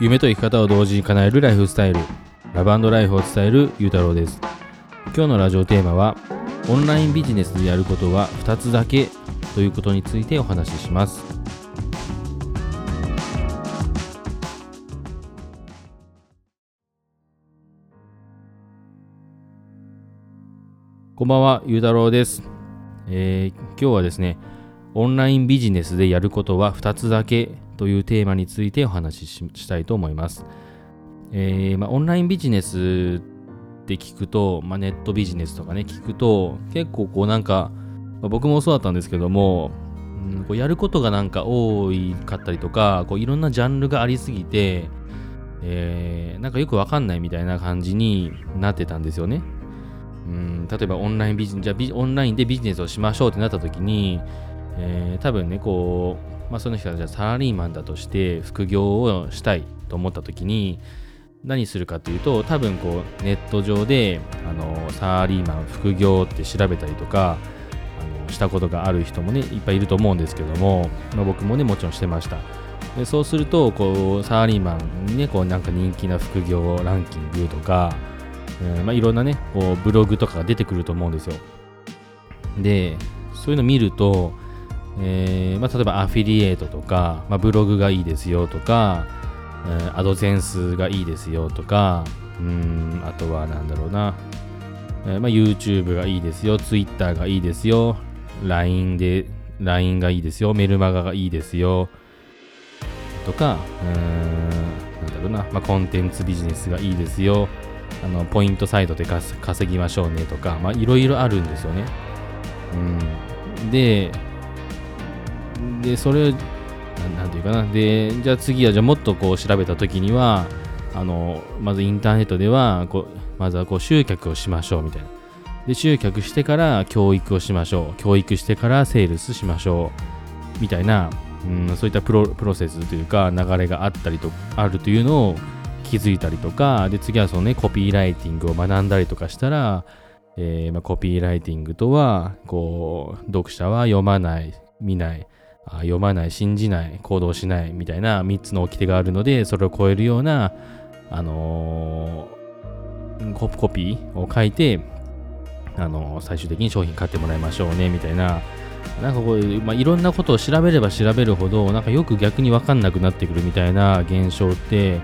夢と生き方を同時に叶えるライフスタイルラブライフを伝えるゆうたろうです。今日のラジオテーマはオンラインビジネスでやることは2つだけということについてお話しします。こんばんは、ゆうたろうです、えー、今日はですね、オンラインビジネスでやることは2つだけというテーマについてお話ししたいと思います。えーまあ、オンラインビジネスって聞くと、まあ、ネットビジネスとかね、聞くと、結構こうなんか、まあ、僕もそうだったんですけども、うん、こうやることがなんか多いかったりとか、こういろんなジャンルがありすぎて、えー、なんかよくわかんないみたいな感じになってたんですよね。うん例えばオンラインビジネス、じゃあオンラインでビジネスをしましょうってなった時に、えー、多分ね、こう、まあ、その人がじゃサラリーマンだとして副業をしたいと思った時に、何するかというと、多分こう、ネット上で、あの、サラリーマン副業って調べたりとか、あのしたことがある人もね、いっぱいいると思うんですけども、まあ、僕もね、もちろんしてました。でそうすると、こう、サラリーマンにね、こう、なんか人気な副業ランキングとか、えー、まあ、いろんなね、こうブログとかが出てくると思うんですよ。で、そういうの見ると、えー、まあ、例えばアフィリエイトとか、まあ、ブログがいいですよとか、えー、アドセンスがいいですよとか、うん、あとはなんだろうな、えー、まあ、YouTube がいいですよ、Twitter がいいですよ、LINE で、LINE がいいですよ、メルマガがいいですよ、とか、うん、なんだろうな、まあ、コンテンツビジネスがいいですよ、あのポイントサイドで稼ぎましょうねとか、まあ、いろいろあるんですよね。うん、で、で、それ、なんていうかな。で、じゃあ次は、じゃあもっとこう調べたときには、あの、まずインターネットでは、こうまずはこう集客をしましょうみたいな。で、集客してから教育をしましょう。教育してからセールスしましょう。みたいな、うん、そういったプロセスというか流れがあったりと、あるというのを気づいたりとか、で、次はそのね、コピーライティングを学んだりとかしたら、えー、まあ、コピーライティングとは、こう、読者は読まない、見ない、読まない、信じない、行動しないみたいな3つの掟があるので、それを超えるような、あのー、コピーを書いて、あのー、最終的に商品買ってもらいましょうね、みたいな、なんかこういう、まあ、いろんなことを調べれば調べるほど、なんかよく逆に分かんなくなってくるみたいな現象って、え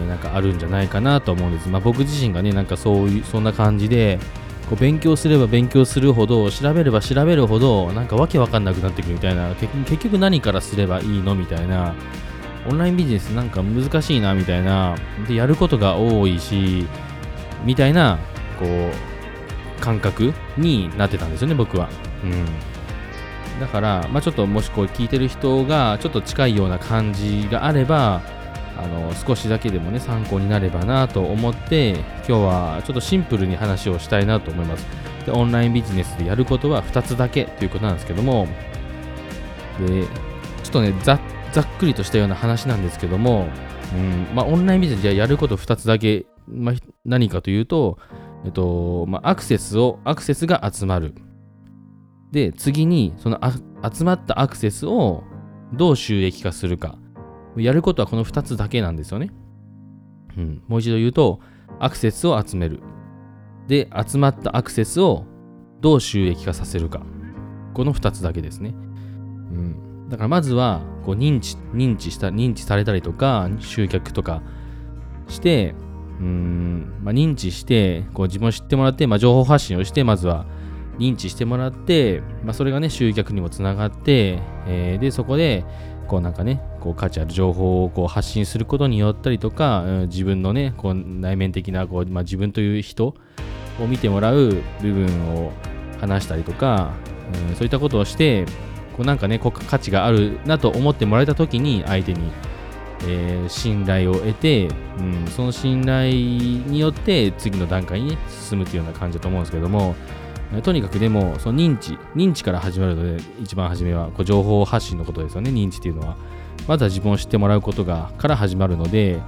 ー、なんかあるんじゃないかなと思うんです。まあ、僕自身がね、なんかそういう、そんな感じで、こう勉強すれば勉強するほど、調べれば調べるほど、なんかわけわかんなくなってくるみたいな、結局何からすればいいのみたいな、オンラインビジネスなんか難しいなみたいな、で、やることが多いし、みたいな、こう、感覚になってたんですよね、僕は。うん。だから、まあ、ちょっともしこう聞いてる人がちょっと近いような感じがあれば、あの少しだけでもね参考になればなと思って今日はちょっとシンプルに話をしたいなと思います。でオンラインビジネスでやることは2つだけということなんですけどもでちょっとねざっくりとしたような話なんですけども、うんまあ、オンラインビジネスでやること2つだけ、まあ、何かというと、えっとまあ、アクセスをアクセスが集まる。で次にその集まったアクセスをどう収益化するか。やることはこの2つだけなんですよね。うん、もう一度言うと、アクセスを集める。で、集まったアクセスをどう収益化させるか。この2つだけですね。うん、だからまずはこう認知、認知した、認知されたりとか、集客とかして、うんまあ、認知して、こう自分を知ってもらって、まあ、情報発信をして、まずは認知してもらって、まあ、それがね、集客にもつながって、えー、で、そこで、こうなんかね、こう価値ある情報をこう発信することによったりとか、うん、自分のね、こう内面的なこう、まあ、自分という人を見てもらう部分を話したりとか、うん、そういったことをして、こうなんかね、こう価値があるなと思ってもらえたときに、相手に、えー、信頼を得て、うん、その信頼によって次の段階に、ね、進むというような感じだと思うんですけども、とにかくでも、その認知、認知から始まるので、一番初めは、こう情報発信のことですよね、認知っていうのは。まずは自分を知ってもらうことが、から始まるので、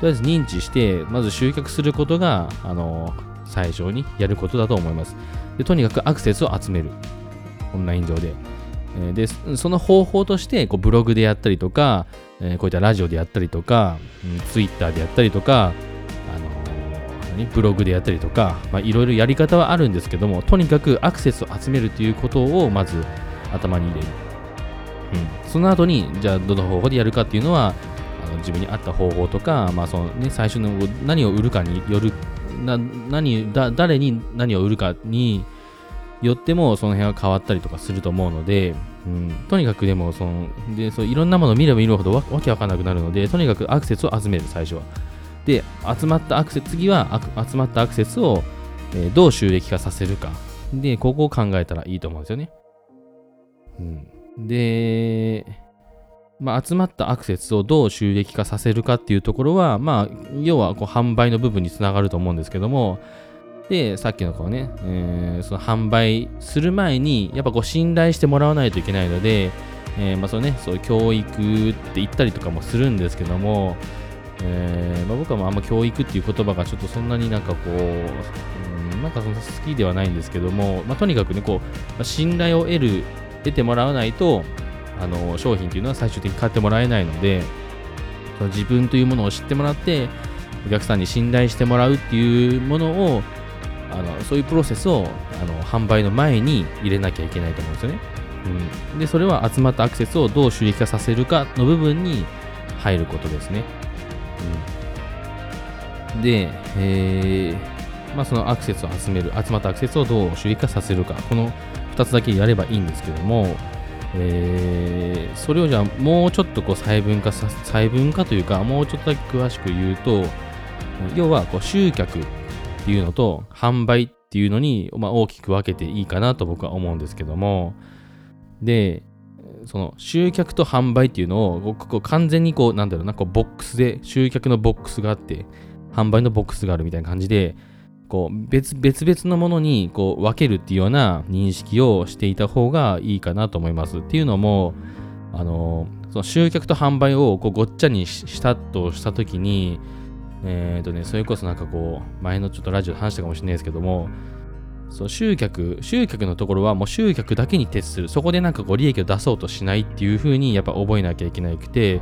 とりあえず認知して、まず集客することが、あの、最初にやることだと思います。でとにかくアクセスを集める。オンライン上で。で、その方法として、こうブログでやったりとか、え、こういったラジオでやったりとか、うん、ツイッターでやったりとか、ー、ブログでやったりとか、まあ、いろいろやり方はあるんですけども、とにかくアクセスを集めるということをまず頭に入れる。うん、その後に、じゃあどの方法でやるかっていうのは、あの自分に合った方法とか、まあそのね、最初の何を売るかによる、な何だ誰に何を売るかによってもその辺は変わったりとかすると思うので、うん、とにかくでもそのでそういろんなものを見れば見るほどわわけわかんなくなるので、とにかくアクセスを集める、最初は。で、集まったアクセス、次は集まったアクセスを、え、どう収益化させるか。で、ここを考えたらいいと思うんですよね。うん、で、まあ、集まったアクセスをどう収益化させるかっていうところは、まあ、要はこう販売の部分につながると思うんですけども、で、さっきのこうね、えー、その販売する前に、やっぱこう信頼してもらわないといけないので、えー、まあそうね、そういう教育って言ったりとかもするんですけども、えーまあ、僕はあんま教育っていう言葉がちょっとそんなになんかこう、うん、なんかその好きではないんですけども、まあ、とにかくね、こう、まあ、信頼を得る、得てもらわないと、あの商品っていうのは最終的に買ってもらえないのでその、自分というものを知ってもらって、お客さんに信頼してもらうっていうものを、あのそういうプロセスをあの販売の前に入れなきゃいけないと思うんですよね。うん、で、それは集まったアクセスをどう収益化させるかの部分に入ることですね。で、えー、まあ、そのアクセスを集める、集まったアクセスをどう収益化させるか、この2つだけやればいいんですけども、えー、それをじゃあもうちょっとこう細分化さ細分化というかもうちょっとだけ詳しく言うと要はこう集客っていうのと販売っていうのに、まあ、大きく分けていいかなと僕は思うんですけども。でその集客と販売っていうのをこう完全にこうなんだろうなこうボックスで集客のボックスがあって販売のボックスがあるみたいな感じでこう別別々のものにこう分けるっていうような認識をしていた方がいいかなと思います。っていうのも、あのその集客と販売をこうごっちゃにしたとしたときに、えっ、ー、とね、それこそなんかこう、前のちょっとラジオで話したかもしれないですけども、そう集客、集客のところはもう集客だけに徹する。そこでなんかこう利益を出そうとしないっていう風にやっぱ覚えなきゃいけなくて、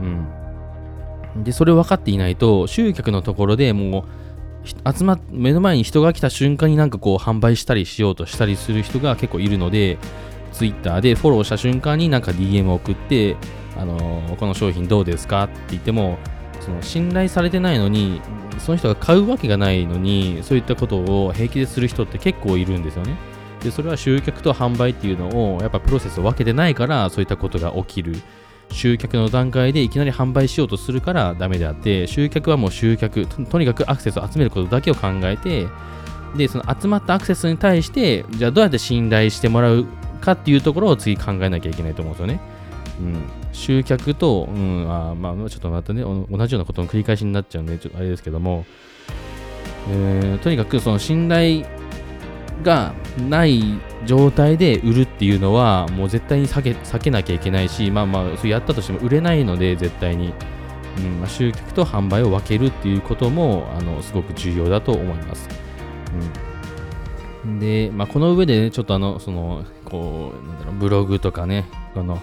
うん。で、それを分かっていないと、集客のところでもう、集ま目の前に人が来た瞬間になんかこう販売したりしようとしたりする人が結構いるので Twitter でフォローした瞬間になんか DM を送って、あのー、この商品どうですかって言ってもその信頼されてないのにその人が買うわけがないのにそういったことを平気でする人って結構いるんですよね。でそれは集客と販売っていうのをやっぱプロセスを分けてないからそういったことが起きる。集客の段階でいきなり販売しようとするからダメであって、集客はもう集客と、とにかくアクセスを集めることだけを考えて、で、その集まったアクセスに対して、じゃあどうやって信頼してもらうかっていうところを次考えなきゃいけないと思うんですよね。うん、集客と、うん、あまあ、ちょっとまたね、同じようなことの繰り返しになっちゃうんで、ちょっとあれですけども、えー、とにかくその信頼がない状態で売るっていうのはもう絶対に避け避けなきゃいけないしまあまあそれやったとしても売れないので絶対に、うんまあ、集客と販売を分けるっていうこともあのすごく重要だと思います、うん、で、まあ、この上で、ね、ちょっとあのそのこうなんだろうブログとかねこの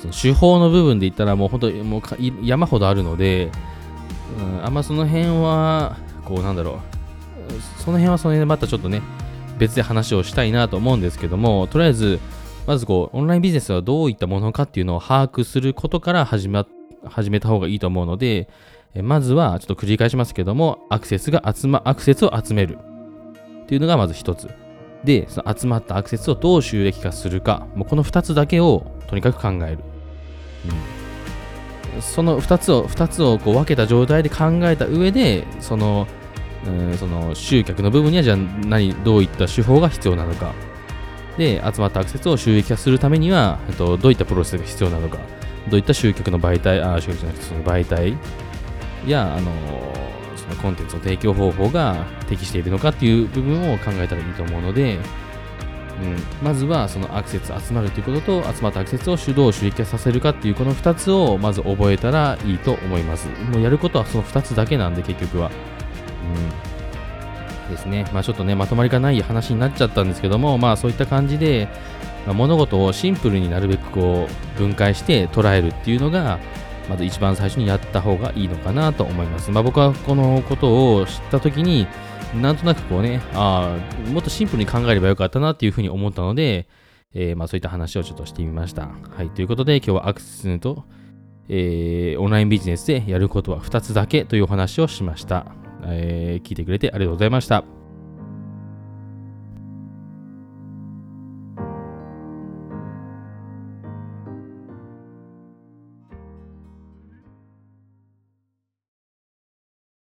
その手法の部分で言ったらもう本当もう山ほどあるので、うん、あんまその辺はこうなんだろうその辺はその辺でまたちょっとね別で話をしたいなと思うんですけども、とりあえず、まずこう、オンラインビジネスはどういったものかっていうのを把握することから始め始めた方がいいと思うので、まずは、ちょっと繰り返しますけども、アクセスが集ま、アクセスを集めるっていうのがまず一つ。で、その集まったアクセスをどう収益化するか、もうこの二つだけをとにかく考える。うん、その二つを、二つをこう分けた状態で考えた上で、その、うんその集客の部分にはじゃあ何どういった手法が必要なのか。で集まったアクセスを収益化するためには、えっと、どういったプロセスが必要なのか。どういった集客の媒体あ集客じゃなくてその媒体。やあのそのコンテンツの提供方法が適しているのかっていう部分を考えたらいいと思うので、うん、まずはそのアクセス集まるということと集まったアクセスを手動収益化させるかっていうこの2つをまず覚えたらいいと思いますもうやることはその2つだけなんで結局はうん、ですね。まあちょっとね、まとまりがない話になっちゃったんですけども、まあそういった感じで、まあ、物事をシンプルになるべくこう分解して捉えるっていうのが、まず一番最初にやった方がいいのかなと思います。まあ、僕はこのことを知った時に、なんとなくこうね、ああ、もっとシンプルに考えればよかったなっていうふうに思ったので、えー、まあそういった話をちょっとしてみました。はい、ということで今日はアクセスと、えー、オンラインビジネスでやることは2つだけというお話をしました。えー、聞いてくれてありがとうございました。